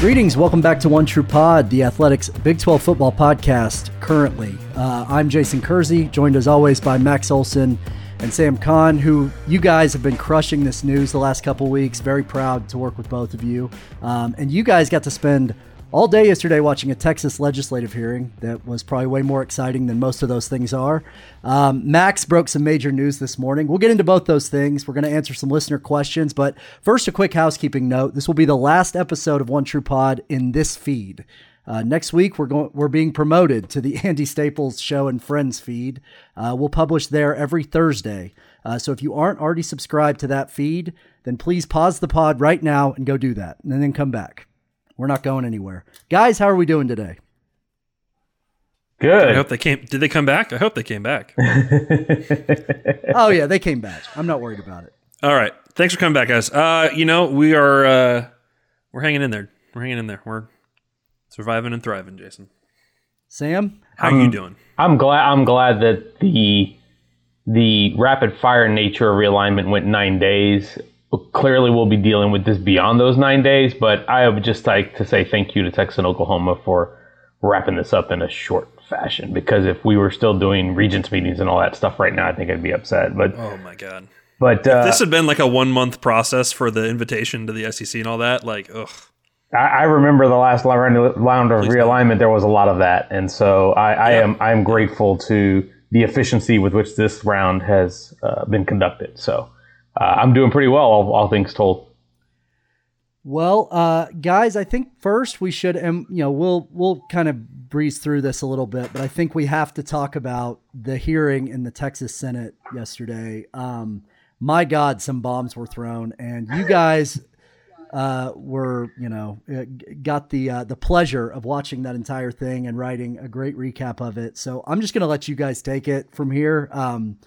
Greetings, welcome back to One True Pod, the Athletics Big 12 football podcast. Currently, uh, I'm Jason Kersey, joined as always by Max Olson and Sam Khan, who you guys have been crushing this news the last couple weeks. Very proud to work with both of you, um, and you guys got to spend all day yesterday watching a Texas legislative hearing that was probably way more exciting than most of those things are. Um, Max broke some major news this morning. We'll get into both those things. We're going to answer some listener questions, but first, a quick housekeeping note. This will be the last episode of One True Pod in this feed. Uh, next week, we're going we're being promoted to the Andy Staples Show and Friends feed. Uh, we'll publish there every Thursday. Uh, so if you aren't already subscribed to that feed, then please pause the pod right now and go do that, and then come back. We're not going anywhere. Guys, how are we doing today? Good. I hope they came. Did they come back? I hope they came back. oh yeah, they came back. I'm not worried about it. All right. Thanks for coming back, guys. Uh, you know, we are uh, we're hanging in there. We're hanging in there. We're surviving and thriving, Jason. Sam, how are you doing? I'm glad. I'm glad that the the rapid fire nature of realignment went nine days clearly we'll be dealing with this beyond those nine days, but I would just like to say thank you to Texas and Oklahoma for wrapping this up in a short fashion because if we were still doing regents meetings and all that stuff right now, I think I'd be upset. But oh my god! But uh, this had been like a one month process for the invitation to the SEC and all that, like ugh. I, I remember the last round of Please realignment. Don't. There was a lot of that, and so I, I yeah. am I am grateful to the efficiency with which this round has uh, been conducted. So uh, I'm doing pretty well, all, all things told. Well, uh, guys, I think first we should, and you know, we'll we'll kind of breeze through this a little bit, but I think we have to talk about the hearing in the Texas Senate yesterday. Um, my God, some bombs were thrown, and you guys uh, were, you know, uh, got the uh, the pleasure of watching that entire thing and writing a great recap of it. So I'm just going to let you guys take it from here. Um,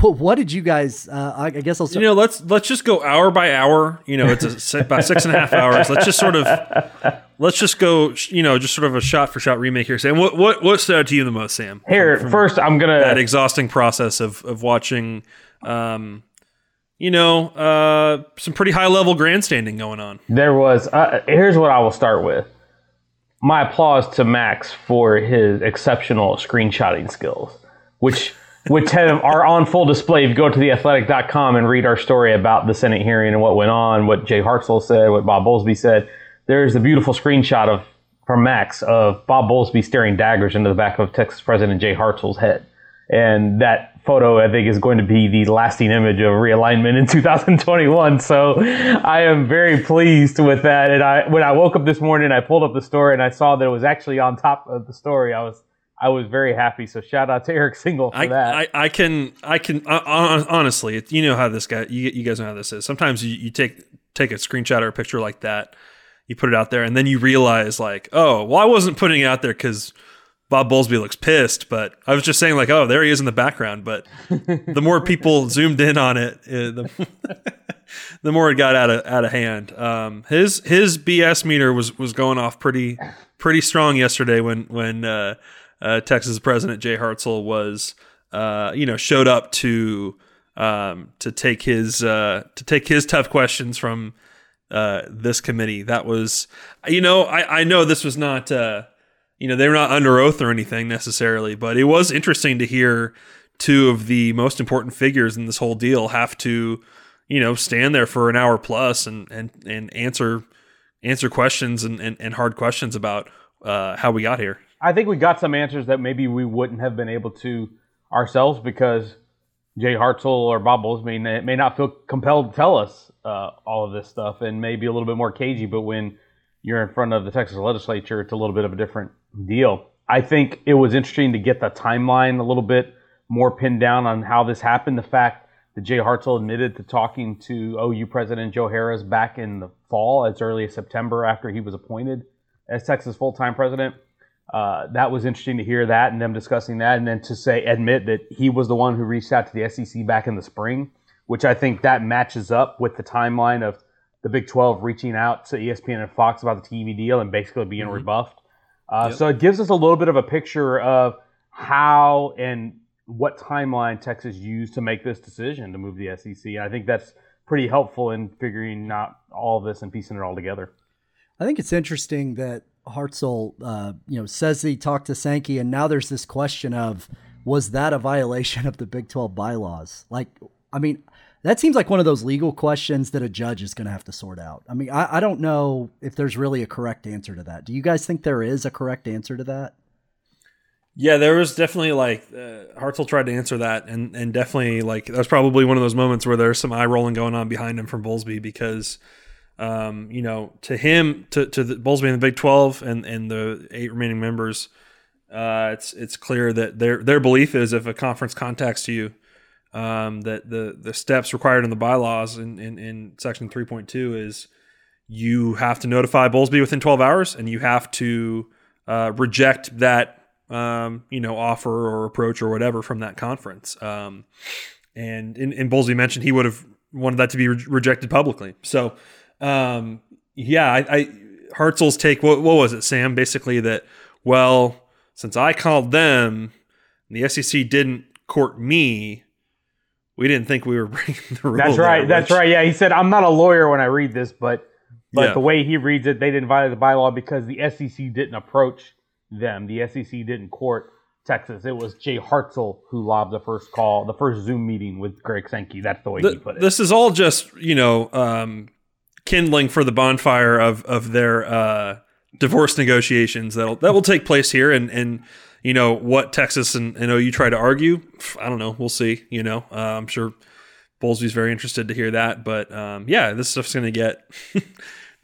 what did you guys? Uh, I guess I'll. Start. You know, let's let's just go hour by hour. You know, it's a, about six and a half hours. Let's just sort of let's just go. You know, just sort of a shot for shot remake here. Sam, what what what stood out to you the most, Sam? Here, from, from first, I'm gonna that exhausting process of of watching. Um, you know, uh, some pretty high level grandstanding going on. There was. Uh, here's what I will start with. My applause to Max for his exceptional screenshotting skills, which which are on full display. If you go to theathletic.com and read our story about the Senate hearing and what went on, what Jay Hartzell said, what Bob Bowlesby said, there's a beautiful screenshot of from Max of Bob Bowlesby staring daggers into the back of Texas President Jay Hartzell's head. And that photo, I think, is going to be the lasting image of realignment in 2021. So I am very pleased with that. And I, when I woke up this morning, I pulled up the story and I saw that it was actually on top of the story. I was I was very happy. So shout out to Eric Single for I, that. I, I can I can uh, honestly, you know how this guy, you, you guys know how this is. Sometimes you, you take take a screenshot or a picture like that, you put it out there, and then you realize like, oh, well, I wasn't putting it out there because Bob Bowlesby looks pissed, but I was just saying like, oh, there he is in the background. But the more people zoomed in on it, uh, the the more it got out of out of hand. Um, his his BS meter was was going off pretty pretty strong yesterday when when uh, uh, Texas President Jay Hartzell was uh, you know showed up to um, to take his uh, to take his tough questions from uh, this committee. That was you know I I know this was not uh, you know they were not under oath or anything necessarily, but it was interesting to hear two of the most important figures in this whole deal have to you know stand there for an hour plus and and and answer answer questions and and, and hard questions about uh, how we got here. I think we got some answers that maybe we wouldn't have been able to ourselves because Jay Hartzell or Bob Bowles may, may not feel compelled to tell us uh, all of this stuff and maybe a little bit more cagey. But when you're in front of the Texas legislature, it's a little bit of a different deal. I think it was interesting to get the timeline a little bit more pinned down on how this happened. The fact that Jay Hartzell admitted to talking to OU President Joe Harroz back in the fall, as early as September after he was appointed as Texas full time president. Uh, that was interesting to hear that and them discussing that, and then to say admit that he was the one who reached out to the SEC back in the spring, which I think that matches up with the timeline of the Big 12 reaching out to ESPN and Fox about the TV deal and basically being mm-hmm. rebuffed. Uh, yep. So it gives us a little bit of a picture of how and what timeline Texas used to make this decision to move the SEC. And I think that's pretty helpful in figuring out all of this and piecing it all together. I think it's interesting that Hartzell, uh, you know, says he talked to Sankey, and now there's this question of was that a violation of the Big 12 bylaws? Like, I mean, that seems like one of those legal questions that a judge is going to have to sort out. I mean, I, I don't know if there's really a correct answer to that. Do you guys think there is a correct answer to that? Yeah, there was definitely like uh, Hartzell tried to answer that, and and definitely like that was probably one of those moments where there's some eye rolling going on behind him from Bowlesby because, um, you know, to him, to to the Bowlesby and the Big Twelve and and the eight remaining members, uh, it's it's clear that their their belief is if a conference contacts you, um, that the the steps required in the bylaws in in, in section three point two is you have to notify Bowlesby within twelve hours, and you have to uh, reject that um, you know, offer or approach or whatever from that conference. Um, and in, in mentioned he would have wanted that to be re- rejected publicly. So, um, yeah, I, I Hartzell's take. What, what was it, Sam? Basically that. Well, since I called them, the SEC didn't court me. We didn't think we were breaking the rules. That's right. There, that's right. Yeah, he said I'm not a lawyer when I read this, but but yeah. the way he reads it, they didn't violate the bylaw because the SEC didn't approach them. The SEC didn't court Texas. It was Jay Hartzell who lobbed the first call, the first Zoom meeting with Greg Sankey. That's the way the, he put it. This is all just you know um, kindling for the bonfire of of their uh, divorce negotiations that that will take place here, and and you know what Texas and, and OU try to argue. I don't know. We'll see. You know, uh, I'm sure Bowlesby's very interested to hear that, but um, yeah, this stuff's to get.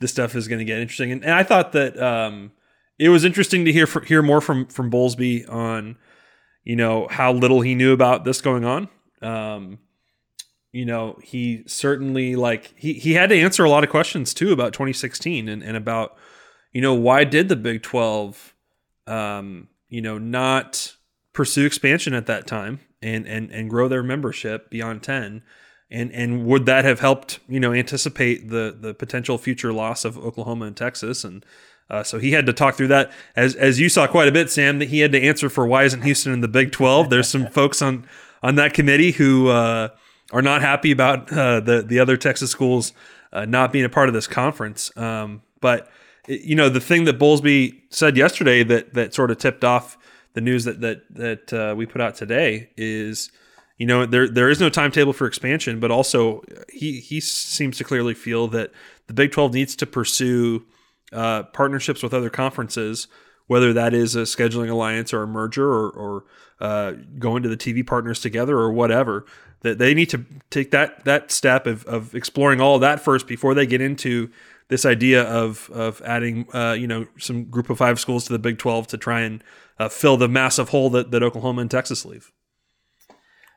this stuff is to get interesting, and, and I thought that. Um, it was interesting to hear hear more from from Bowlesby on you know how little he knew about this going on. Um, you know, he certainly like he he had to answer a lot of questions too about 2016 and and about you know why did the Big 12 um, you know not pursue expansion at that time and and and grow their membership beyond 10 and and would that have helped you know anticipate the the potential future loss of Oklahoma and Texas and uh, so he had to talk through that. As as you saw quite a bit, Sam, that he had to answer for why isn't Houston in the Big Twelve. There's some folks on on that committee who uh, are not happy about uh, the the other Texas schools uh, not being a part of this conference. Um, but you know, the thing that Bowlesby said yesterday that that sort of tipped off the news that that that uh, we put out today is. You know, there there is no timetable for expansion, but also he he seems to clearly feel that the Big Twelve needs to pursue uh, partnerships with other conferences, whether that is a scheduling alliance or a merger or, or uh, going to the TV partners together or whatever, that they need to take that that step of, of exploring all of that first before they get into this idea of of adding uh, you know some group of five schools to the Big Twelve to try and uh, fill the massive hole that, that Oklahoma and Texas leave.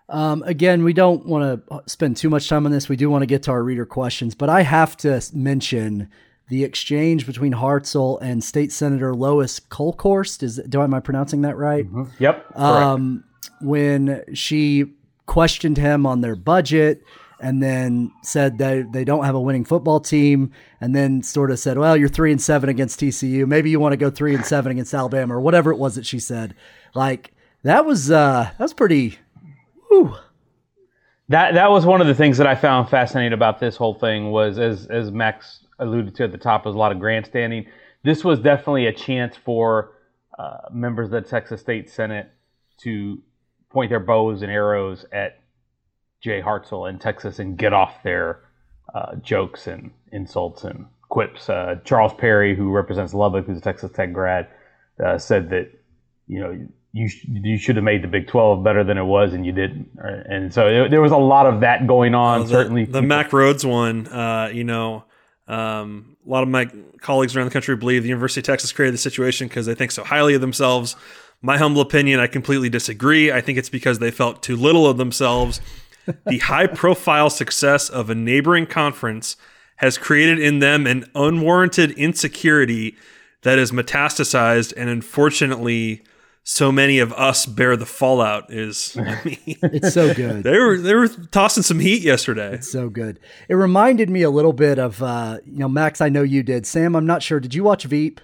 Um, again, we don't want to spend too much time on this. We do want to get to our reader questions, but I have to mention the exchange between Hartzell and State Senator Lois Kolkhorst. Is do I am I pronouncing that right? Mm-hmm. Yep. Um, when she questioned him on their budget, and then said that they don't have a winning football team, and then sort of said, "Well, you're three and seven against TCU. Maybe you want to go three and seven against Alabama or whatever it was that she said." Like that was uh, that was pretty. Whew. That that was one of the things that I found fascinating about this whole thing was as as Max alluded to at the top was a lot of grandstanding. This was definitely a chance for uh, members of the Texas State Senate to point their bows and arrows at Jay Hartzell in Texas and get off their uh, jokes and insults and quips. Uh, Charles Perry, who represents Lubbock, who's a Texas Tech grad, uh, said that you know you sh- you should have made the Big Twelve better than it was, and you didn't. And so there was a lot of that going on. Well, the, certainly, the Mack Rhoades one. Uh, you know, um, a lot of my colleagues around the country believe the University of Texas created the situation because they think so highly of themselves. My humble opinion, I completely disagree. I think it's because they felt too little of themselves. the high profile success of a neighboring conference has created in them an unwarranted insecurity that is metastasized and unfortunately so many of us bear the fallout is I mean, It's so good. they were they were tossing some heat yesterday. It's so good. It reminded me a little bit of uh, you know Max. I know you did. Sam, I'm not sure. Did you watch Veep?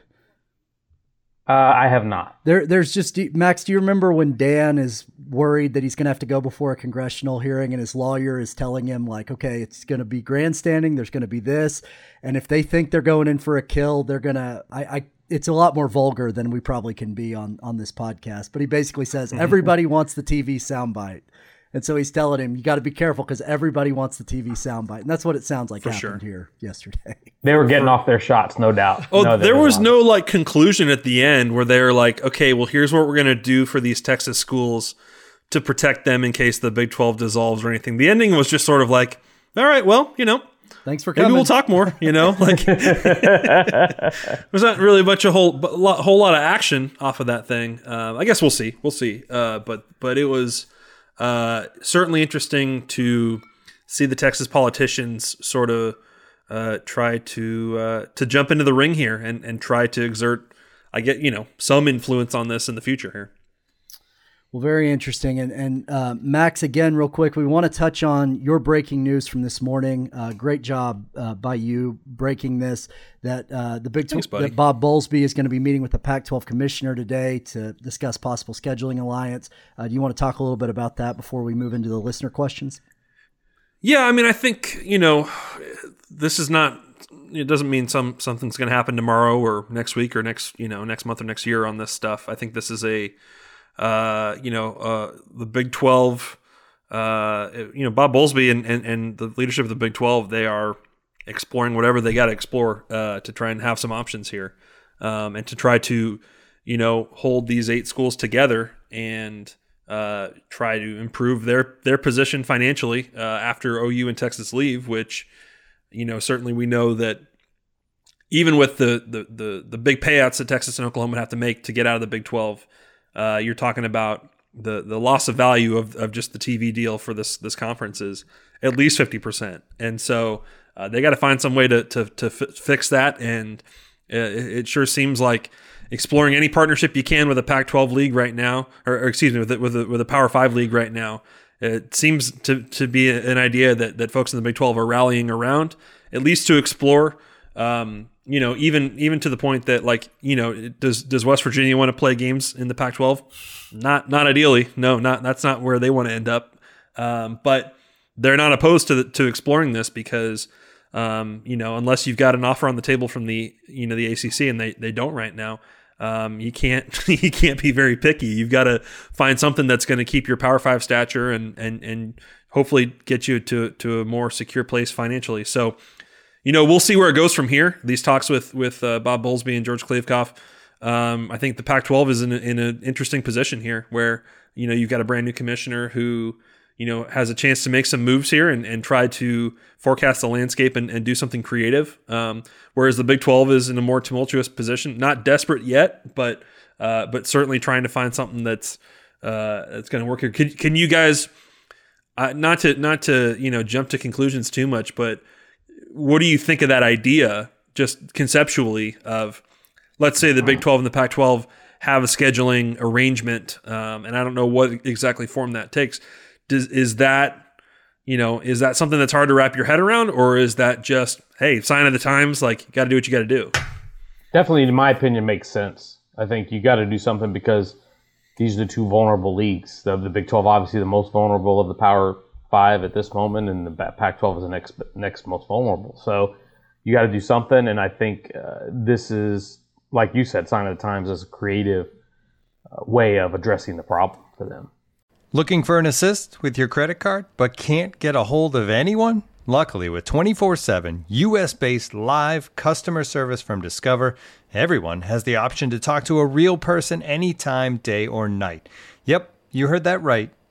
uh, I have not. There, there's just Max. Do you remember when Dan is worried that he's going to have to go before a congressional hearing, and his lawyer is telling him like, okay, it's going to be grandstanding. There's going to be this, and if they think they're going in for a kill, they're gonna. I, I it's a lot more vulgar than we probably can be on on this podcast. But he basically says everybody wants the TV soundbite. And so he's telling him, you got to be careful because everybody wants the TV soundbite. And that's what it sounds like For happened sure. here yesterday. They were getting off their shots, no doubt. Oh, No, there was on. no like conclusion at the end where they're like, okay, well, here's what we're gonna do for these Texas schools to protect them in case the Big Twelve dissolves or anything. The ending was just sort of like, all right, well, you know, Thanks for maybe coming. we'll talk more. You know, like there's not really much a whole lot, whole lot of action off of that thing. Um, I guess we'll see, we'll see. Uh, but but it was uh, certainly interesting to see the Texas politicians sort of uh, try to uh, to jump into the ring here and and try to exert, I get you know some influence on this in the future here. Well, very interesting. And, and uh, Max, again, real quick, we want to touch on your breaking news from this morning. Uh, great job uh, by you breaking this. That uh, the Big Thanks, that Bob Bowlesby is going to be meeting with the Pac-12 commissioner today to discuss possible scheduling alliance. Uh, do you want to talk a little bit about that before we move into the listener questions? Yeah, I mean, I think you know, this is not. It doesn't mean some something's going to happen tomorrow or next week or next you know next month or next year on this stuff. I think this is a, uh, you know, uh, the Big Twelve. Uh, you know, Bob Bowlesby and, and and the leadership of the Big Twelve. They are exploring whatever they got to explore uh, to try and have some options here, um, and to try to, you know, hold these eight schools together and uh, try to improve their their position financially uh, after OU and Texas leave. Which, you know, certainly we know that even with the the the, the big payouts that Texas and Oklahoma have to make to get out of the Big Twelve, uh, you're talking about the the loss of value of, of just the TV deal for this this conference is at least fifty percent, and so uh, they got to find some way to to to fi- fix that. And uh, it, it sure seems like exploring any partnership you can with a Pac-12 league right now, or, or excuse me, with a, with a, with a Power Five league right now. It seems to, to be an idea that, that folks in the Big 12 are rallying around, at least to explore. Um, you know, even even to the point that like, you know, does does West Virginia want to play games in the Pac-12? Not not ideally. No, not that's not where they want to end up. Um, but they're not opposed to the, to exploring this because um, you know, unless you've got an offer on the table from the you know the ACC and they they don't right now. Um, you can't you can't be very picky. You've got to find something that's going to keep your Power Five stature and and and hopefully get you to to a more secure place financially. So, you know, we'll see where it goes from here. These talks with with uh, Bob Bowlesby and George Kliavkoff. Um, I think the Pac-12 is in, in an interesting position here, where you know you've got a brand new commissioner who you know has a chance to make some moves here and, and try to forecast the landscape and, and do something creative. Um, whereas the Big 12 is in a more tumultuous position, not desperate yet, but uh, but certainly trying to find something that's uh, that's going to work here. Can, can you guys uh, not to not to you know jump to conclusions too much, but what do you think of that idea, just conceptually of let's say the Big 12 and the Pac 12 have a scheduling arrangement, um, and I don't know what exactly form that takes. Does is that you know, is that something that's hard to wrap your head around, or is that just hey, sign of the times? Like, you got to do what you got to do. Definitely, in my opinion, makes sense. I think you got to do something because these are the two vulnerable leagues. The, the Big 12, obviously, the most vulnerable of the Power Five at this moment, and the Pac 12 is the next next most vulnerable. So you got to do something, and I think uh, this is, like you said, sign of the times as a creative uh, way of addressing the problem for them. Looking for an assist with your credit card, but can't get a hold of anyone? Luckily, with 24 7 US based live customer service from Discover, everyone has the option to talk to a real person anytime, day or night. Yep, you heard that right.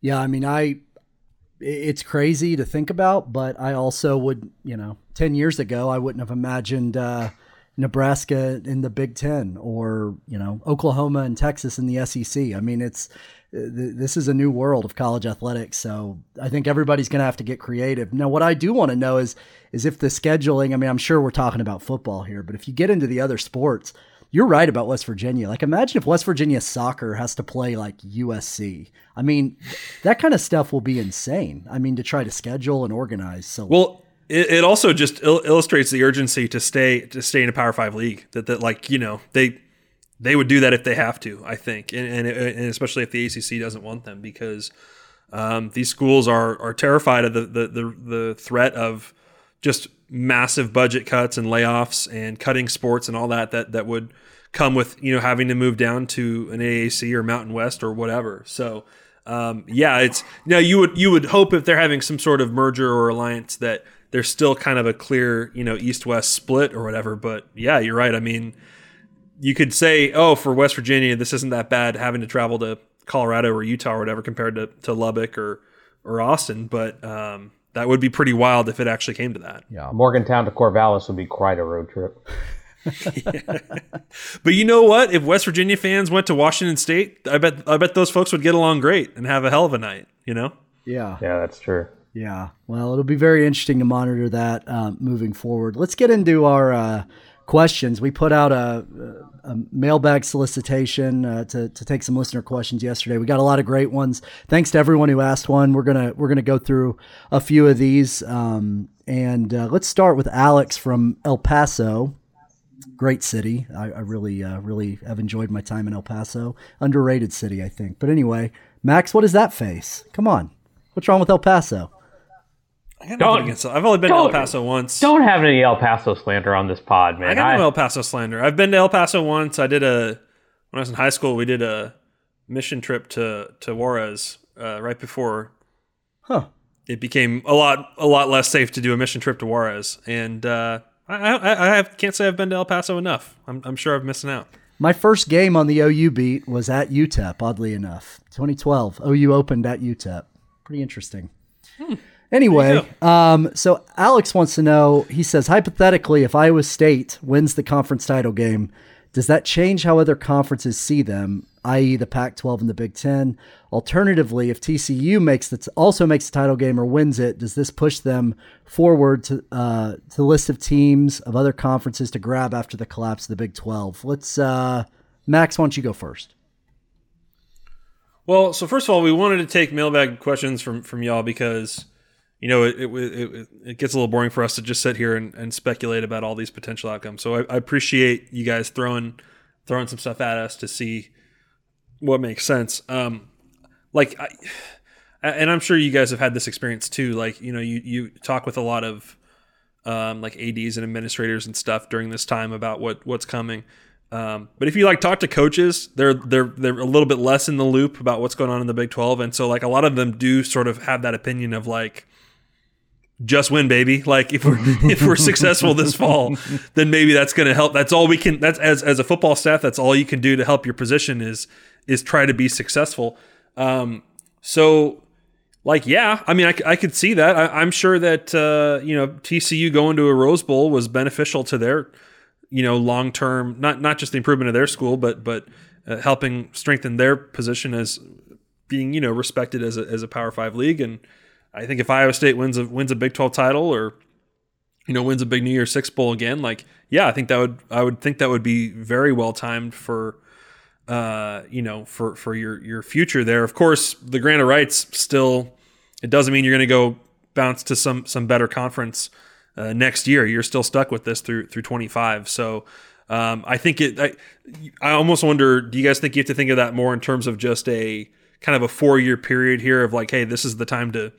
Yeah, I mean, I it's crazy to think about, but I also would, you know, 10 years ago, I wouldn't have imagined uh, Nebraska in the Big Ten or, you know, Oklahoma and Texas in the SEC. I mean, it's this is a new world of college athletics. So I think everybody's going to have to get creative. Now, what I do want to know is, is if the scheduling, I mean, I'm sure we're talking about football here, but if you get into the other sports, you're right about West Virginia. Like, imagine if West Virginia soccer has to play like USC. I mean, that kind of stuff will be insane. I mean, to try to schedule and organize. So, well, it, it also just il- illustrates the urgency to stay to stay in a Power Five league. That that like you know they they would do that if they have to. I think, and and, and especially if the ACC doesn't want them because um, these schools are are terrified of the the the, the threat of just massive budget cuts and layoffs and cutting sports and all that that that would come with you know having to move down to an AAC or Mountain West or whatever. So um, yeah, it's now you would you would hope if they're having some sort of merger or alliance that there's still kind of a clear you know east west split or whatever. But yeah, you're right. I mean, you could say oh for West Virginia this isn't that bad having to travel to Colorado or Utah or whatever compared to, to Lubbock or or Austin, but um, that would be pretty wild if it actually came to that. Yeah, Morgantown to Corvallis would be quite a road trip. yeah. But you know what? If West Virginia fans went to Washington State, I bet I bet those folks would get along great and have a hell of a night. You know? Yeah. Yeah, that's true. Yeah. Well, it'll be very interesting to monitor that uh, moving forward. Let's get into our uh, questions. We put out a, a mailbag solicitation uh, to, to take some listener questions yesterday. We got a lot of great ones. Thanks to everyone who asked one. We're gonna we're gonna go through a few of these. Um, and uh, let's start with Alex from El Paso. Great city. I, I really uh, really have enjoyed my time in El Paso. Underrated city, I think. But anyway, Max, what is that face? Come on, what's wrong with El Paso? I got nothing against it. I've only been to El Paso once. Don't have any El Paso slander on this pod, man. I got no El Paso slander. I've been to El Paso once. I did a when I was in high school. We did a mission trip to to Juarez uh, right before. Huh. It became a lot a lot less safe to do a mission trip to Juarez, and uh, I I, I can't say I've been to El Paso enough. I'm I'm sure I'm missing out. My first game on the OU beat was at UTEP. Oddly enough, 2012 OU opened at UTEP. Pretty interesting. Hmm. Anyway, um, so Alex wants to know. He says, hypothetically, if Iowa State wins the conference title game, does that change how other conferences see them, i.e., the Pac-12 and the Big Ten? Alternatively, if TCU makes the t- also makes the title game or wins it, does this push them forward to uh, to the list of teams of other conferences to grab after the collapse of the Big 12? Let's, uh, Max, why don't you go first? Well, so first of all, we wanted to take mailbag questions from from y'all because you know, it, it, it, it, gets a little boring for us to just sit here and, and speculate about all these potential outcomes. So I, I, appreciate you guys throwing throwing some stuff at us to see what makes sense. Um, like, I, and I'm sure you guys have had this experience too. Like, you know, you you talk with a lot of um, like ads and administrators and stuff during this time about what what's coming. Um, but if you like talk to coaches, they're they're they're a little bit less in the loop about what's going on in the Big 12, and so like a lot of them do sort of have that opinion of like just win, baby. Like if we're if we're successful this fall, then maybe that's going to help. That's all we can. That's as as a football staff. That's all you can do to help your position is is try to be successful. Um, so, like, yeah, I mean, I, I could see that. I, am sure that uh, you know TCU going to a Rose Bowl was beneficial to their you know long term, not not just the improvement of their school, but but uh, helping strengthen their position as being you know respected as a as a Power Five league and I think if Iowa State wins a wins a Big Twelve title or you know wins a big New Year's Six bowl again, like yeah, I think that would I would think that would be very well timed for uh, you know for for your your future there. Of course, the grant of rights still it doesn't mean you're going to go bounce to some some better conference uh, next year. You're still stuck with this through through 25. So. Um, I think it. I, I almost wonder. Do you guys think you have to think of that more in terms of just a kind of a four year period here of like, hey, this is the time to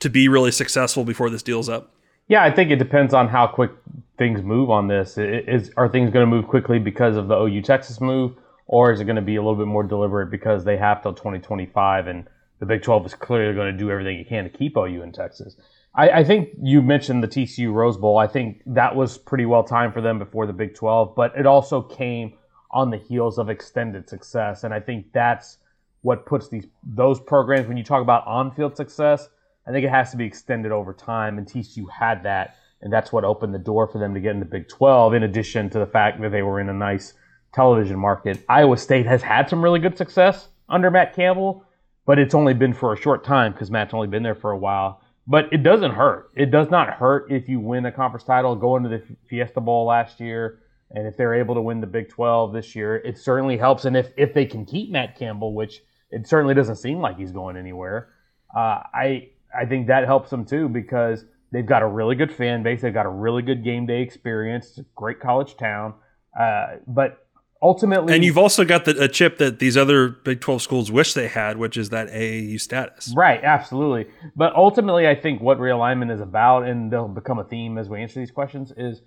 to be really successful before this deal's up? Yeah, I think it depends on how quick things move on this. Is are things going to move quickly because of the OU Texas move, or is it going to be a little bit more deliberate because they have till 2025 and the Big 12 is clearly going to do everything it can to keep OU in Texas? I, I think you mentioned the TCU Rose Bowl. I think that was pretty well timed for them before the Big 12, but it also came on the heels of extended success, and I think that's what puts these those programs when you talk about on-field success I think it has to be extended over time, and TCU had that, and that's what opened the door for them to get in the Big 12. In addition to the fact that they were in a nice television market, Iowa State has had some really good success under Matt Campbell, but it's only been for a short time because Matt's only been there for a while. But it doesn't hurt. It does not hurt if you win a conference title, go into the Fiesta Bowl last year, and if they're able to win the Big 12 this year, it certainly helps. And if, if they can keep Matt Campbell, which it certainly doesn't seem like he's going anywhere, uh, I I think that helps them too because they've got a really good fan base. They've got a really good game day experience. It's a great college town. Uh, but ultimately, and you've also got the, a chip that these other Big Twelve schools wish they had, which is that AAU status. Right, absolutely. But ultimately, I think what realignment is about, and they'll become a theme as we answer these questions, is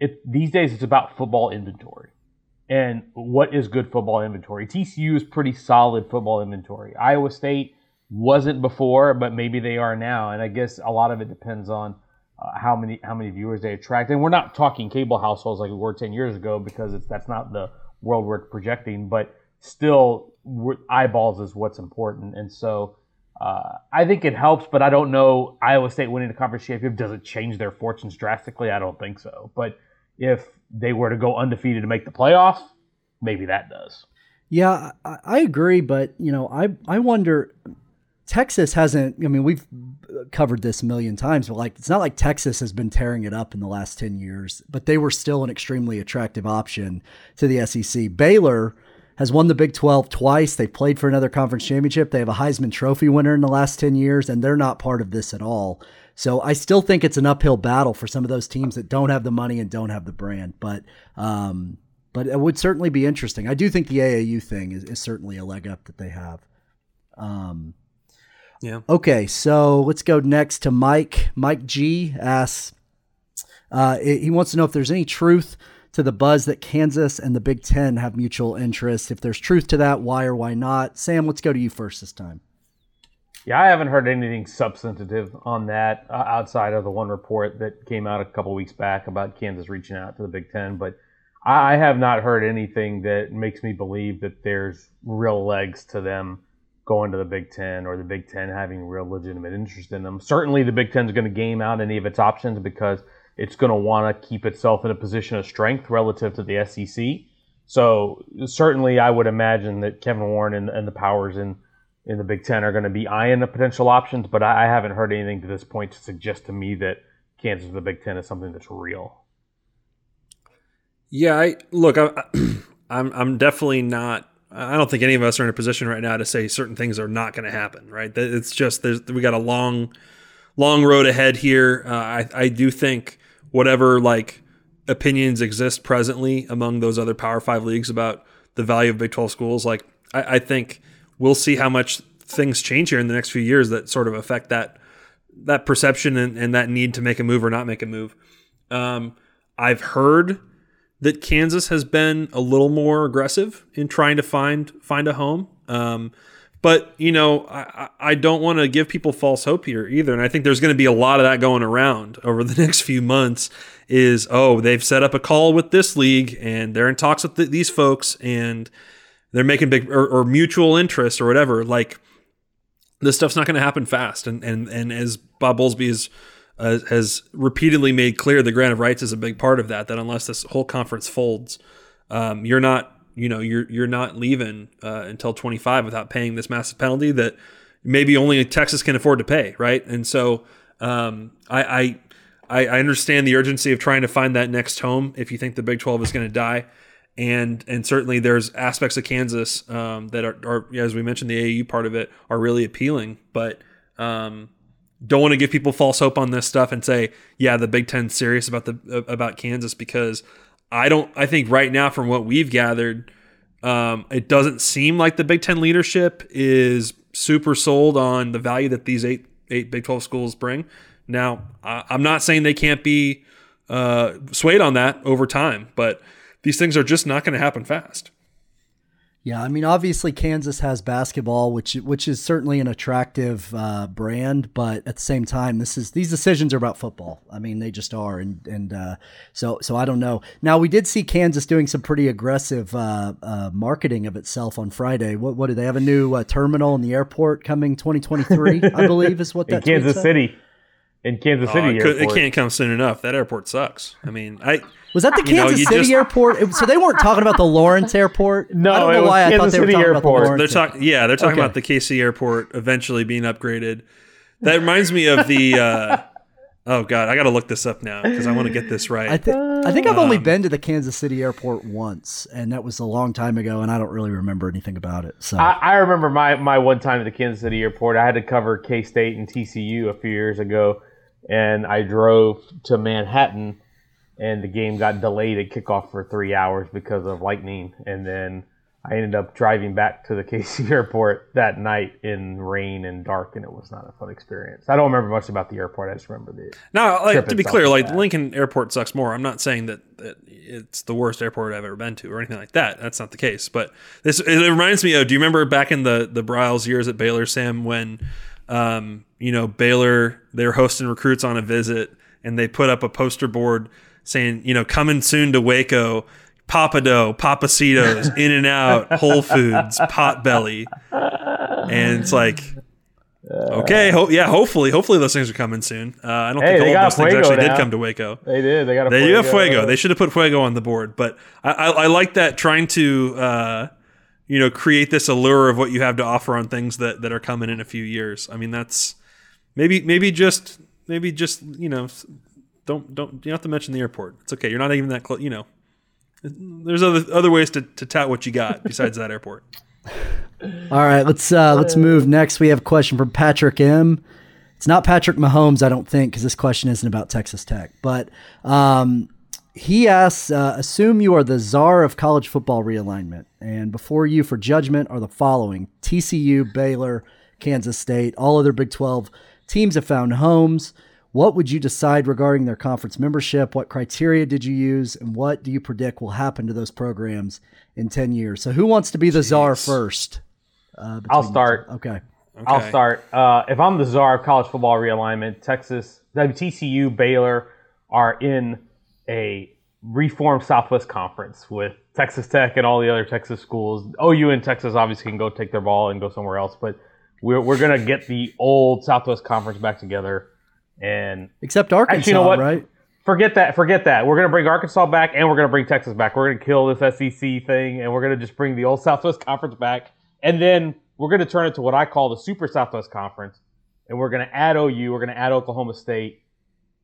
it these days it's about football inventory. And what is good football inventory? TCU is pretty solid football inventory. Iowa State wasn't before, but maybe they are now. And I guess a lot of it depends on uh, how many how many viewers they attract. And we're not talking cable households like we were ten years ago because it's, that's not the world we're projecting. But still, eyeballs is what's important. And so uh, I think it helps, but I don't know Iowa State winning the conference championship does it change their fortunes drastically. I don't think so. But if they were to go undefeated to make the playoffs, maybe that does. Yeah, I, I agree, but you know, I I wonder Texas hasn't, I mean, we've covered this a million times, but like, it's not like Texas has been tearing it up in the last 10 years, but they were still an extremely attractive option to the SEC. Baylor has won the Big 12 twice. They've played for another conference championship. They have a Heisman Trophy winner in the last 10 years, and they're not part of this at all. So I still think it's an uphill battle for some of those teams that don't have the money and don't have the brand. But, um, but it would certainly be interesting. I do think the AAU thing is, is certainly a leg up that they have. Um, yeah. Okay, so let's go next to Mike. Mike G asks, uh, he wants to know if there's any truth to the buzz that Kansas and the Big Ten have mutual interest. If there's truth to that, why or why not? Sam, let's go to you first this time. Yeah, I haven't heard anything substantive on that uh, outside of the one report that came out a couple weeks back about Kansas reaching out to the Big Ten. But I have not heard anything that makes me believe that there's real legs to them going to the Big Ten or the Big Ten having real legitimate interest in them. Certainly, the Big Ten is going to game out any of its options because it's going to want to keep itself in a position of strength relative to the SEC. So certainly, I would imagine that Kevin Warren and, and the powers in in the Big Ten are going to be eyeing the potential options, but I, I haven't heard anything to this point to suggest to me that Kansas the Big Ten is something that's real. Yeah, I look, I, I'm I'm definitely not I don't think any of us are in a position right now to say certain things are not going to happen. Right? It's just we got a long, long road ahead here. Uh, I I do think whatever like opinions exist presently among those other Power Five leagues about the value of Big Twelve schools, like I, I think we'll see how much things change here in the next few years that sort of affect that that perception and, and that need to make a move or not make a move. Um, I've heard that Kansas has been a little more aggressive in trying to find find a home. Um, But you know, I, I don't want to give people false hope here either, and I think there's going to be a lot of that going around over the next few months. Is oh they've set up a call with this league and they're in talks with th- these folks and they're making big or, or mutual interest or whatever. Like this stuff's not going to happen fast, and and and as Bob Bowlesby has uh, has repeatedly made clear, the grant of rights is a big part of that. That unless this whole conference folds, um, you're not you know you're you're not leaving uh, until 25 without paying this massive penalty that maybe only Texas can afford to pay, right? And so um, I, I I understand the urgency of trying to find that next home if you think the Big 12 is going to die. And, and certainly there's aspects of Kansas um, that are, are, as we mentioned, the AAU part of it are really appealing. But um, don't want to give people false hope on this stuff and say, yeah, the Big Ten's serious about the about Kansas because I don't. I think right now, from what we've gathered, um, it doesn't seem like the Big Ten leadership is super sold on the value that these eight eight Big Twelve schools bring. Now, I, I'm not saying they can't be uh, swayed on that over time, but these things are just not going to happen fast. Yeah, I mean, obviously Kansas has basketball, which which is certainly an attractive uh, brand, but at the same time, this is these decisions are about football. I mean, they just are, and and uh, so so I don't know. Now we did see Kansas doing some pretty aggressive uh, uh marketing of itself on Friday. What what do they have a new uh, terminal in the airport coming 2023? I believe is what that Kansas City in Kansas City. Oh, it, could, it, can't come soon enough. That airport sucks. I mean, I was that the Kansas know, City just, airport? So they weren't talking about the Lawrence Airport. No, I don't know why I thought they were talking airport. about the They're talking. Yeah, they're talking okay. about the KC Airport eventually being upgraded. That reminds me of the. Uh, oh God, I got to look this up now because I want to get this right. I, th- I think I've um, only been to the Kansas City Airport once, and that was a long time ago, and I don't really remember anything about it. So I, I remember my my one time at the Kansas City Airport. I had to cover K State and TCU a few years ago, and I drove to Manhattan and the game got delayed at kickoff for three hours because of lightning. And then I ended up driving back to the KC airport that night in rain and dark, and it was not a fun experience. I don't remember much about the airport. I just remember the. No, like, to be clear, like Lincoln Airport sucks more. I'm not saying that, that it's the worst airport I've ever been to or anything like that. That's not the case. But this it reminds me of. Do you remember back in the the Briles years at Baylor, Sam, when um, you know Baylor they were hosting recruits on a visit and they put up a poster board saying, you know, coming soon to Waco, Pappadeaux, Pappasito's, In and Out, Whole Foods, Potbelly. And it's like, okay, ho- yeah, hopefully, hopefully those things are coming soon. Uh, I don't hey, think all those things actually now. did come to Waco. They did. They got a they Fuego. do have Fuego. They should have put Fuego on the board. But I, I, I like that trying to, uh, you know, create this allure of what you have to offer on things that, that are coming in a few years. I mean, that's maybe maybe just maybe just you know don't don't you don't have to mention the airport. It's okay. You're not even that close. You know, there's other other ways to, to tout what you got besides that airport. All right, let's uh, let's move next. We have a question from Patrick M. It's not Patrick Mahomes, I don't think, because this question isn't about Texas Tech. But um, he asks, uh, assume you are the czar of college football realignment, and before you for judgment are the following: TCU, Baylor, Kansas State, all other Big Twelve teams have found homes. What would you decide regarding their conference membership? What criteria did you use? And what do you predict will happen to those programs in 10 years? So, who wants to be the Jeez. czar first? Uh, I'll start. Okay. okay. I'll start. Uh, if I'm the czar of college football realignment, Texas, WTCU, Baylor are in a reformed Southwest Conference with Texas Tech and all the other Texas schools. OU and Texas obviously can go take their ball and go somewhere else, but we're, we're going to get the old Southwest Conference back together and except Arkansas, actually, you know what? right? Forget that. Forget that. We're gonna bring Arkansas back, and we're gonna bring Texas back. We're gonna kill this SEC thing, and we're gonna just bring the old Southwest Conference back, and then we're gonna turn it to what I call the Super Southwest Conference, and we're gonna add OU, we're gonna add Oklahoma State,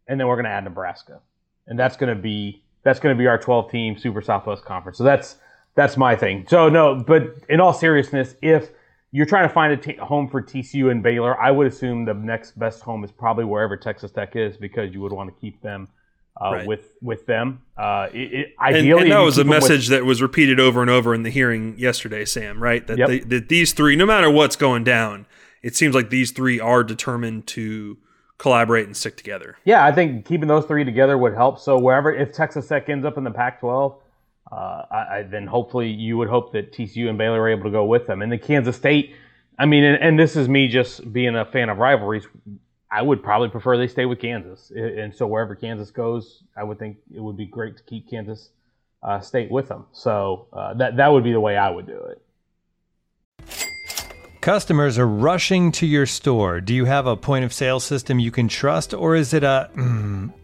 and then we're gonna add Nebraska, and that's gonna be that's gonna be our 12 team Super Southwest Conference. So that's that's my thing. So no, but in all seriousness, if you're trying to find a t- home for TCU and Baylor. I would assume the next best home is probably wherever Texas Tech is because you would want to keep them uh, right. with with them. Uh, it, it, ideally, and, and that was a message with, that was repeated over and over in the hearing yesterday, Sam. Right? That, yep. they, that these three, no matter what's going down, it seems like these three are determined to collaborate and stick together. Yeah, I think keeping those three together would help. So wherever, if Texas Tech ends up in the Pac-12 uh, I, I, then hopefully you would hope that TCU and Baylor are able to go with them. And the Kansas State, I mean, and, and this is me just being a fan of rivalries. I would probably prefer they stay with Kansas, and so wherever Kansas goes, I would think it would be great to keep Kansas uh, State with them. So uh, that that would be the way I would do it. Customers are rushing to your store. Do you have a point of sale system you can trust, or is it a mm,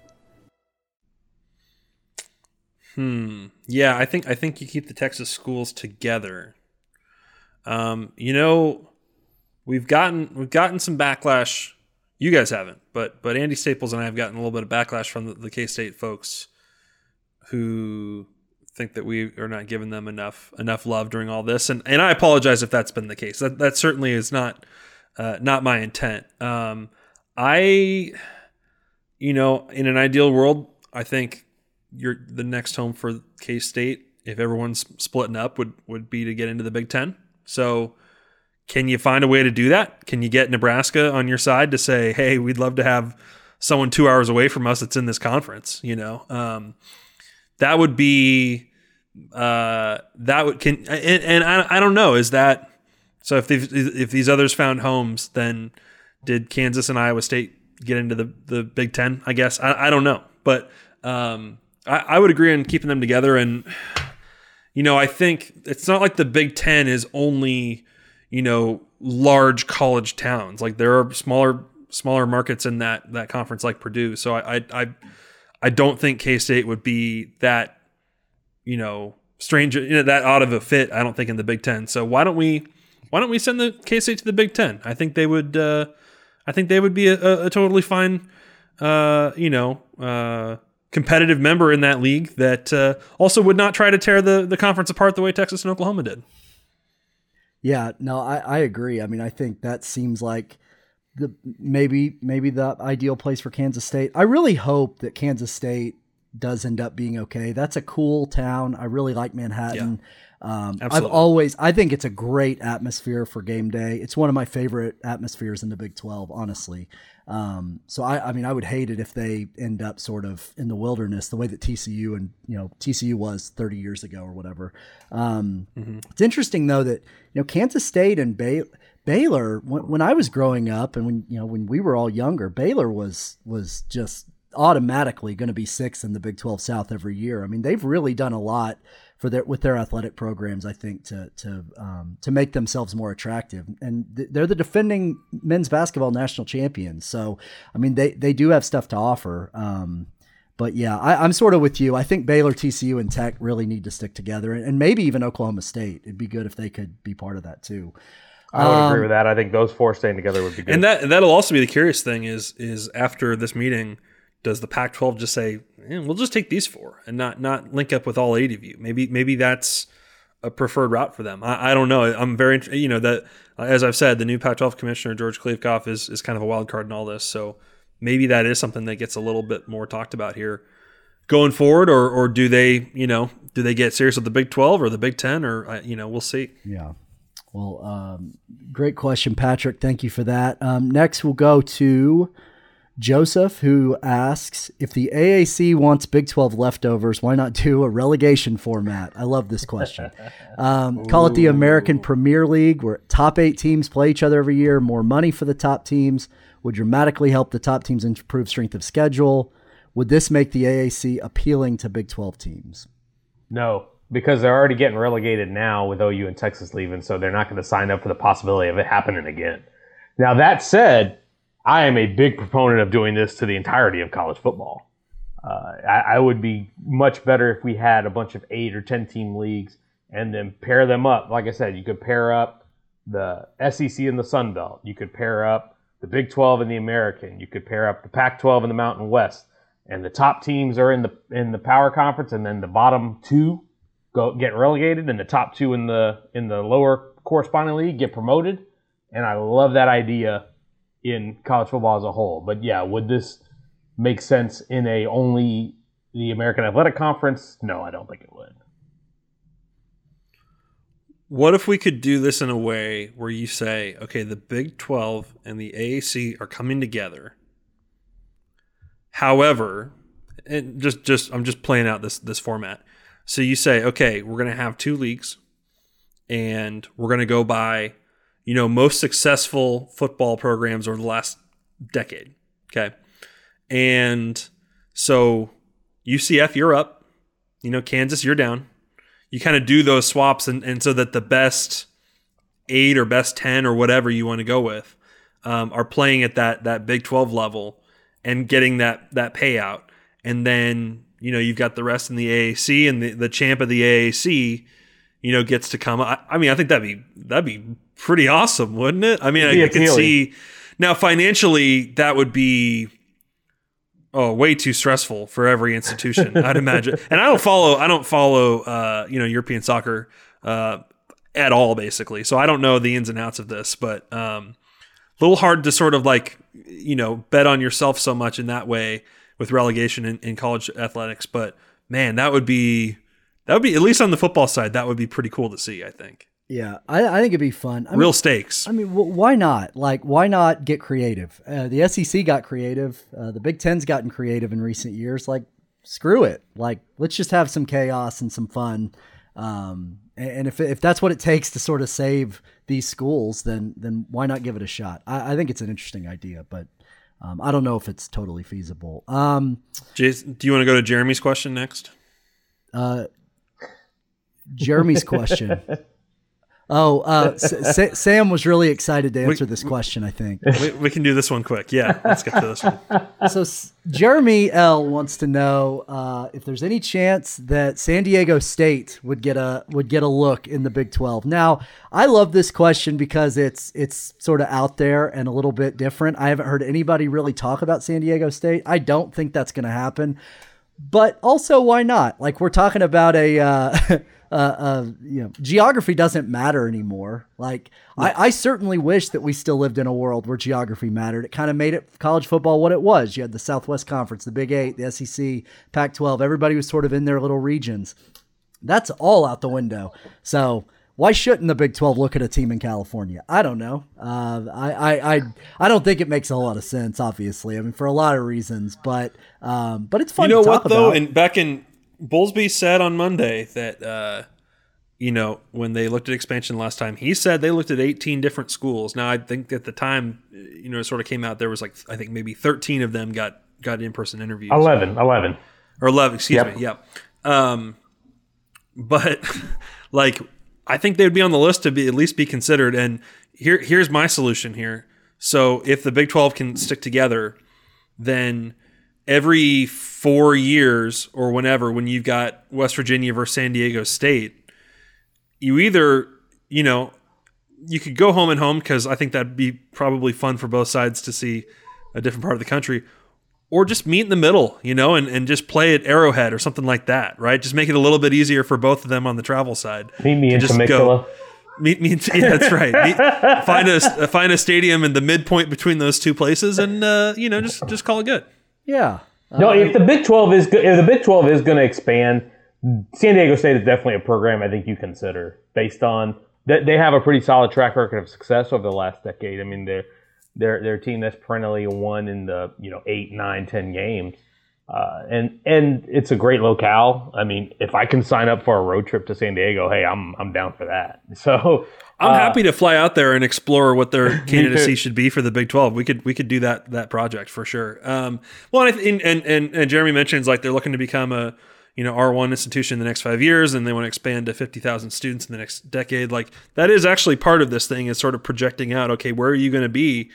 Hmm. Yeah, I think I think you keep the Texas schools together. Um, you know, we've gotten we've gotten some backlash. You guys haven't, but but Andy Staples and I have gotten a little bit of backlash from the, the K State folks who think that we are not giving them enough enough love during all this, and and I apologize if that's been the case. That that certainly is not uh, not my intent. Um, I, you know, in an ideal world, I think you're the next home for K State, if everyone's splitting up, would would be to get into the Big Ten. So, can you find a way to do that? Can you get Nebraska on your side to say, "Hey, we'd love to have someone two hours away from us that's in this conference"? You know, um, that would be uh, that would can and, and I, I don't know is that so if if these others found homes, then did Kansas and Iowa State get into the the Big Ten? I guess I, I don't know, but um, I, I would agree on keeping them together. And, you know, I think it's not like the Big Ten is only, you know, large college towns. Like there are smaller smaller markets in that that conference like Purdue. So I I I, don't think K State would be that, you know, strange you know, that out of a fit. I don't think in the Big Ten. So why don't we why don't we send the K State to the Big Ten? I think they would. Uh, I think they would be a, a, a totally fine, uh, you know, uh, competitive member in that league that uh, also would not try to tear the, the conference apart the way Texas and Oklahoma did. Yeah, no, I, I agree. I mean, I think that seems like the maybe maybe the ideal place for Kansas State. I really hope that Kansas State does end up being okay. That's a cool town. I really like Manhattan. Yeah. Um, I've always, I think it's a great atmosphere for game day. It's one of my favorite atmospheres in the Big 12, honestly. Um, so I, I mean, I would hate it if they end up sort of in the wilderness, the way that TCU and you know TCU was 30 years ago or whatever. Um, mm-hmm. It's interesting though that you know Kansas State and Bay- Baylor, when, when I was growing up and when you know when we were all younger, Baylor was was just automatically going to be sixth in the Big 12 South every year. I mean, they've really done a lot for their with their athletic programs. I think to to um, to make themselves more attractive, and th- they're the defending men's basketball national champions. So I mean, they they do have stuff to offer. Um, but yeah, I, am sort of with you. I think Baylor, TCU, and Tech really need to stick together, and, and maybe even Oklahoma State. It'd be good if they could be part of that too. I would um, agree with that. I think those four staying together would be good. And that and that'll also be the curious thing is is after this meeting does the Pac-12 just say, eh, "We'll just take these four and not not link up with all eight of you"? Maybe maybe that's a preferred route for them. I, I don't know. I'm very you know that as I've said, the new Pac-12 commissioner George Kliavkoff is is kind of a wild card in all this. So maybe that is something that gets a little bit more talked about here going forward, or or do they you know do they get serious with the Big 12 or the Big 10 or uh, you know we'll see. Yeah. Well, um, great question, Patrick. Thank you for that. Um, next, we'll go to Joseph, who asks if the AAC wants Big 12 leftovers, why not do a relegation format? I love this question. Um, call it the American Premier League, where top eight teams play each other every year, more money for the top teams. would dramatically help the top teams improve strength of schedule. Would this make the AAC appealing to Big 12 teams? No, because they're already getting relegated now with OU and Texas leaving, so they're not going to sign up for the possibility of it happening again. Now, that said, I am a big proponent of doing this to the entirety of college football. Uh, I, I, would be much better if we had a bunch of eight or 10 team leagues and then pair them up. Like I said, you could pair up the SEC and the Sun Belt. You could pair up the Big 12 and the American. You could pair up the Pac 12 and the Mountain West. And the top teams are in the in the power conference, and then the bottom two go get relegated, and the top two in the in the lower corresponding league get promoted. And I love that idea in college football as a whole. But yeah, would this make sense in a only the American Athletic Conference? No, I don't think it would. What if we could do this in a way where you say, okay, the Big 12 and the AAC are coming together. However, and just just I'm just playing out this this format. So you say, okay, we're going to have two leagues and we're going to go by you know most successful football programs over the last decade, okay? And so UCF, you're up. You know, Kansas, you're down. You kind of do those swaps, and, and so that the best eight or best 10 or whatever you want to go with um, are playing at that, that Big 12 level and getting that, that payout. And then, you know, you've got the rest in the AAC and the, the champ of the AAC, you know, gets to come. I, I mean, I think that'd be, that'd be pretty awesome, wouldn't it? I mean, I, I could see now financially that would be oh way too stressful for every institution i'd imagine. And i don't follow i don't follow uh, you know european soccer uh, at all basically. So i don't know the ins and outs of this but um, a little hard to sort of like you know bet on yourself so much in that way with relegation in, in college athletics. But man that would be that would be at least on the football side that would be pretty cool to see i think yeah, I, I, think it'd be fun. I Real mean, stakes. I mean, w- why not? Like, why not get creative? Uh, the SEC got creative. Uh, the Big Ten's gotten creative in recent years. Like, screw it. Like, let's just have some chaos and some fun. Um, and, and if, if that's what it takes to sort of save these schools, then then why not give it a shot? I, I think it's an interesting idea, but um, I don't know if it's totally feasible. Um, Jason, do you want to go to Jeremy's question next? Uh, Jeremy's question. Oh, uh, S- Sam was really excited to answer we, this question. I think we, we, can do this one quick. Yeah, let's get to this one. So Jeremy L wants to know uh, if there's any chance that San Diego State would get a would get a look in the Big Twelve. Now, I love this question because it's it's sort of out there and a little bit different. I haven't heard anybody really talk about San Diego State. I don't think that's going to happen. But also, why not? Like we're talking about a. Uh, uh, uh, you know, geography doesn't matter anymore. Like, I, I, certainly wish that we still lived in a world where geography mattered. It kind of made it college football what it was. You had the Southwest Conference, the Big Eight, the SEC, Pac 12. Everybody was sort of in their little regions. That's all out the window. So, why shouldn't the Big 12 look at a team in California? I don't know. Uh, I, I, I, I don't think it makes a lot of sense. Obviously, I mean for a lot of reasons, but um, but it's fun. You know what though? About. And back in Bowlesby said on Monday that uh, you know when they looked at expansion last time, he said they looked at 18 different schools. Now I think at the time, you know, it sort of came out there was like I think maybe 13 of them got got in person interviews. 11, 11 or 11. Excuse yep. me. Yep. Um, but like I think they would be on the list to be at least be considered. And here here's my solution here. So if the Big 12 can stick together, then every four years or whenever, when you've got West Virginia versus San Diego State, you either, you know, you could go home and home because I think that'd be probably fun for both sides to see a different part of the country, or just meet in the middle, you know, and, and just play at Arrowhead or something like that, right? Just make it a little bit easier for both of them on the travel side. Meet me in Temecula. Meet me. Yeah, that's right. Meet, find a find a stadium in the midpoint between those two places, and uh, you know, just just call it good. Yeah. No, uh, if the Big Twelve is if the Big Twelve is going to expand, San Diego State is definitely a program I think you consider based on that they have a pretty solid track record of success over the last decade. I mean, they're they're they're a team that's perennially won in the you know eight, nine, ten games. Uh, and and it's a great locale. I mean, if I can sign up for a road trip to San Diego, hey, I'm I'm down for that. So I'm uh, happy to fly out there and explore what their candidacy should be for the Big 12. We could we could do that that project for sure. Um, well, and, I th- and and and Jeremy mentions like they're looking to become a you know R1 institution in the next five years, and they want to expand to 50,000 students in the next decade. Like that is actually part of this thing is sort of projecting out. Okay, where are you going to be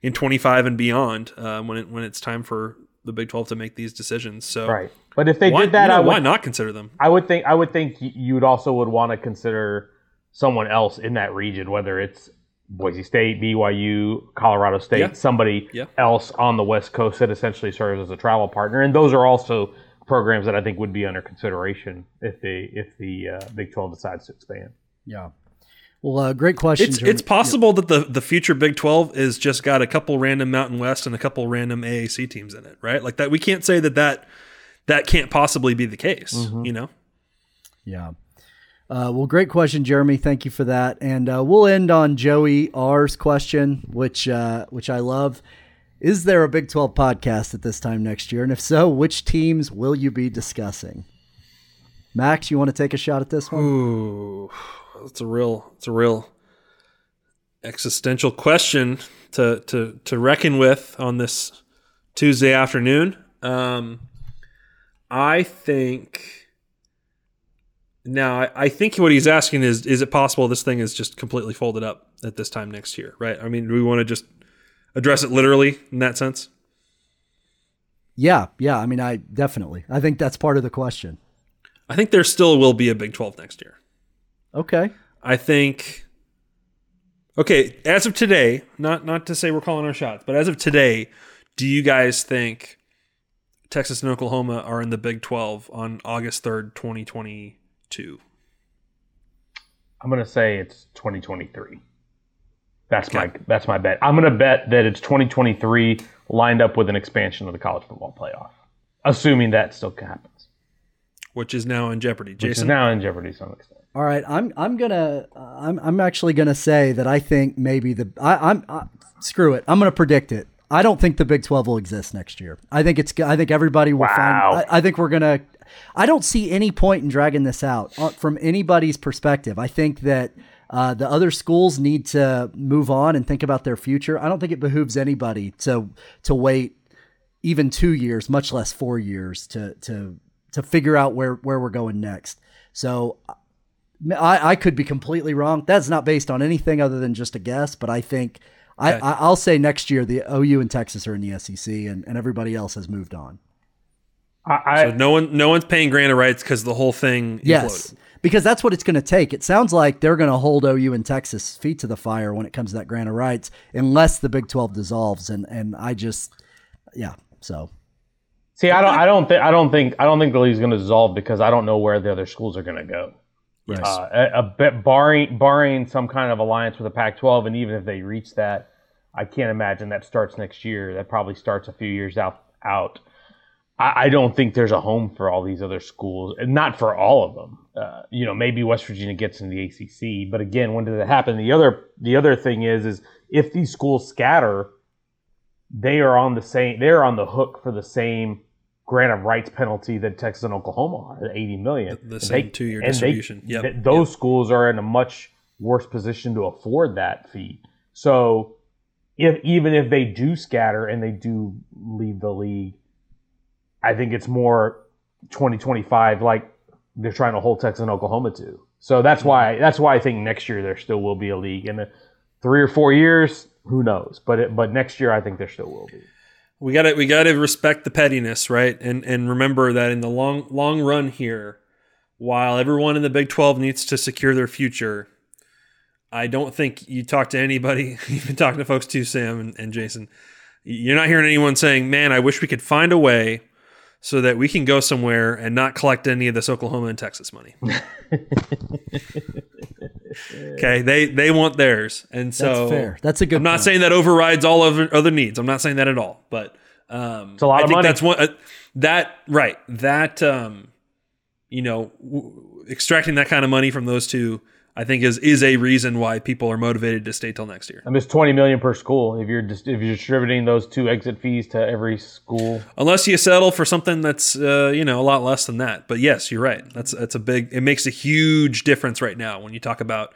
in 25 and beyond uh, when it when it's time for the Big 12 to make these decisions? So right. But if they why, did that, you know, I would, why not consider them? I would think I would think you would also would want to consider someone else in that region, whether it's Boise State, BYU, Colorado State, Yeah. somebody Yeah. else on the West Coast that essentially serves as a travel partner, and those are also programs that I think would be under consideration if the if the uh, Big Twelve decides to expand. Yeah. Well, uh, great question. It's it's possible that the the future Big 12 is just got a couple random Mountain West and a couple random AAC teams in it, right? Like that we can't say that that that can't possibly be the case, Mm-hmm. you know. Yeah. Uh, well, great question, Jeremy. Thank you for that. And uh, we'll end on Joey R's question, which uh, which I love. Is there a Big 12 podcast at this time next year? And if so, which teams will you be discussing? Max, you want to take a shot at this one? Ooh, it's a real it's a real existential question to to to reckon with on this Tuesday afternoon. Um, I think now I, think what he's asking is is it possible this thing is just completely folded up at this time next year, right? I mean, do we want to just address it literally in that sense? Yeah, yeah. I mean, I definitely. I think that's part of the question. I think there still will be a Big 12 next year. Okay. I think okay, as of today, not not to say we're calling our shots, but as of today, do you guys think Texas and Oklahoma are in the Big 12 on August 3rd, 2022? I'm gonna say it's 2023. That's my that's my bet. I'm gonna bet that it's 2023 lined up with an expansion of the college football playoff, assuming that still happens. Which is now in jeopardy. Which is now in jeopardy to some extent. All right, I'm I'm gonna I'm I'm actually gonna say that I think maybe the I, I'm I, screw it. I'm gonna predict it. I don't think the Big Twelve will exist next year. I think it's I think everybody will Wow. find. I, I think we're gonna. I don't see any point in dragging this out uh, from anybody's perspective. I think that uh, the other schools need to move on and think about their future. I don't think it behooves anybody to to wait even two years, much less four years, to to to figure out where where we're going next. So I, I could be completely wrong. That's not based on anything other than just a guess, but I think I, Okay. I I'll say next year the OU and Texas are in the SEC and, and everybody else has moved on. I, I so no one no one's paying grant of rights because the whole thing Yes. Because that's what it's going to take. It sounds like they're going to hold OU and Texas feet to the fire when it comes to that grant of rights, unless the Big Twelve dissolves. And and I just, yeah. So see. I don't. I don't think. I don't think. I don't think the league's going to dissolve because I don't know where the other schools are going to go. yes. Uh, a, a bit barring barring some kind of alliance with the Pac-12, and even if they reach that, I can't imagine that starts next year. That probably starts a few years out. Out. I, I don't think there's a home for all these other schools, and not for all of them. Uh, you know, maybe West Virginia gets in the ACC, but again, when does it happen? The other the other thing is is if these schools scatter, they are on the same. They're on the hook for the same grant of rights penalty that Texas and Oklahoma are, the 80 million. The- the same two-year distribution. Yep. th- those schools are in a much worse position to afford that fee. So, if even if they do scatter and they do leave the league, I think it's more 2025 like they're trying to hold Texas and Oklahoma to. So that's why that's why I think next year there still will be a league. In three or four years, who knows? But it, but next year I think there still will be. we got to we got to respect the pettiness, right? And and remember that in the long long run here, while everyone in the Big 12 needs to secure their future, I don't think you talk to anybody, you've been talking to folks too, Sam and, and Jason. You're not hearing anyone saying, "Man, I wish we could find a way so that we can go somewhere and not collect any of this Oklahoma and Texas money." okay, they they want theirs, and so that's fair. That's a good. I'm not point. saying that overrides all other other needs. I'm not saying that at all. But um, a lot I of think money. that's one uh, that right that um, you know w- extracting that kind of money from those two I think is is a reason why people are motivated to stay till next year. I mean, it's twenty million per school if you're just if you're distributing those two exit fees to every school. Unless you settle for something that's uh, you know a lot less than that. But yes, you're right. That's that's a big. It makes a huge difference right now when you talk about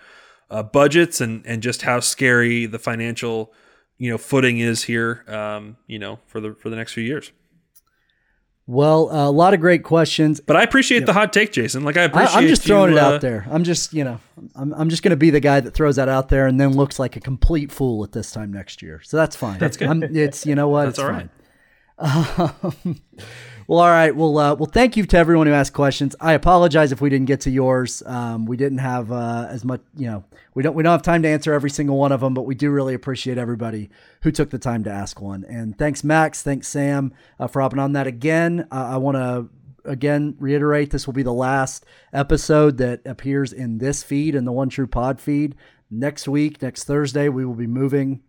uh, budgets and and just how scary the financial you know footing is here. Um, you know for the for the next few years. Well, uh, a lot of great questions. But I appreciate the hot take, Jason. Like I I, appreciate. I'm just throwing you, it uh, out there. I'm just, you know, I'm, I'm just going to be the guy that throws that out there and then looks like a complete fool at this time next year. So that's fine. That's good. I'm, it's, you know what? That's it's all fine. Um, well, all right. Well, uh, well, thank you to everyone who asked questions. I apologize if we didn't get to yours. Um, we didn't have uh, as much, you know, we don't we don't have time to answer every single one of them, but we do really appreciate everybody who took the time to ask one. And thanks, Max. Thanks, Sam, uh, for hopping on that again. Uh, I want to again reiterate this will be the last episode that appears in this feed and the One True Pod feed. Next week, next Thursday, we will be moving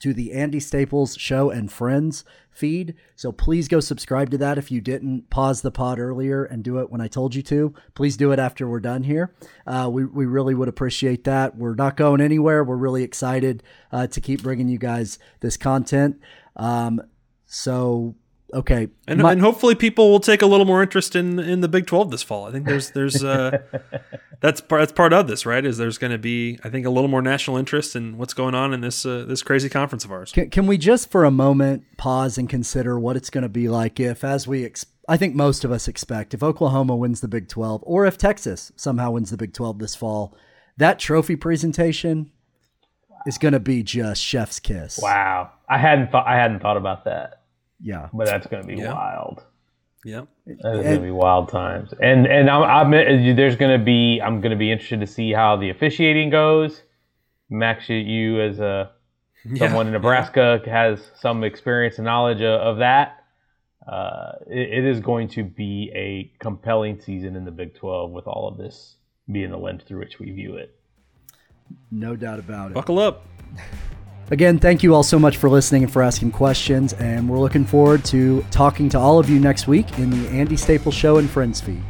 to the Andy Staples Show and Friends feed. So please go subscribe to that if you didn't pause the pod earlier and do it when I told you to. Please do it after we're done here. Uh, we, we really would appreciate that. We're not going anywhere. We're really excited uh, to keep bringing you guys this content. Um, so, okay. And, My- and hopefully people will take a little more interest in in the Big Twelve this fall. I think there's there's uh, that's part that's part of this, right? Is there's going to be I think a little more national interest in what's going on in this uh, this crazy conference of ours. Can, can we just for a moment pause and consider what it's going to be like if, as we, ex- I think most of us expect, if Oklahoma wins the Big 12 or if Texas somehow wins the Big 12 this fall, that trophy presentation is going to be just chef's kiss. Wow, I hadn't thought I hadn't thought about that, Yeah. but that's going to be Yeah. wild. Yeah. That's going to be wild times, and and I'm, I'm there's going to be I'm going to be interested to see how the officiating goes. Max, you- you as a someone in Nebraska has some experience and knowledge of, of that. Uh, it, it is going to be a compelling season in the Big 12 with all of this being the lens through which we view it. No doubt about it. Buckle up. Again, thank you all so much for listening and for asking questions. And we're looking forward to talking to all of you next week in the Andy Staples Show and Friends feed.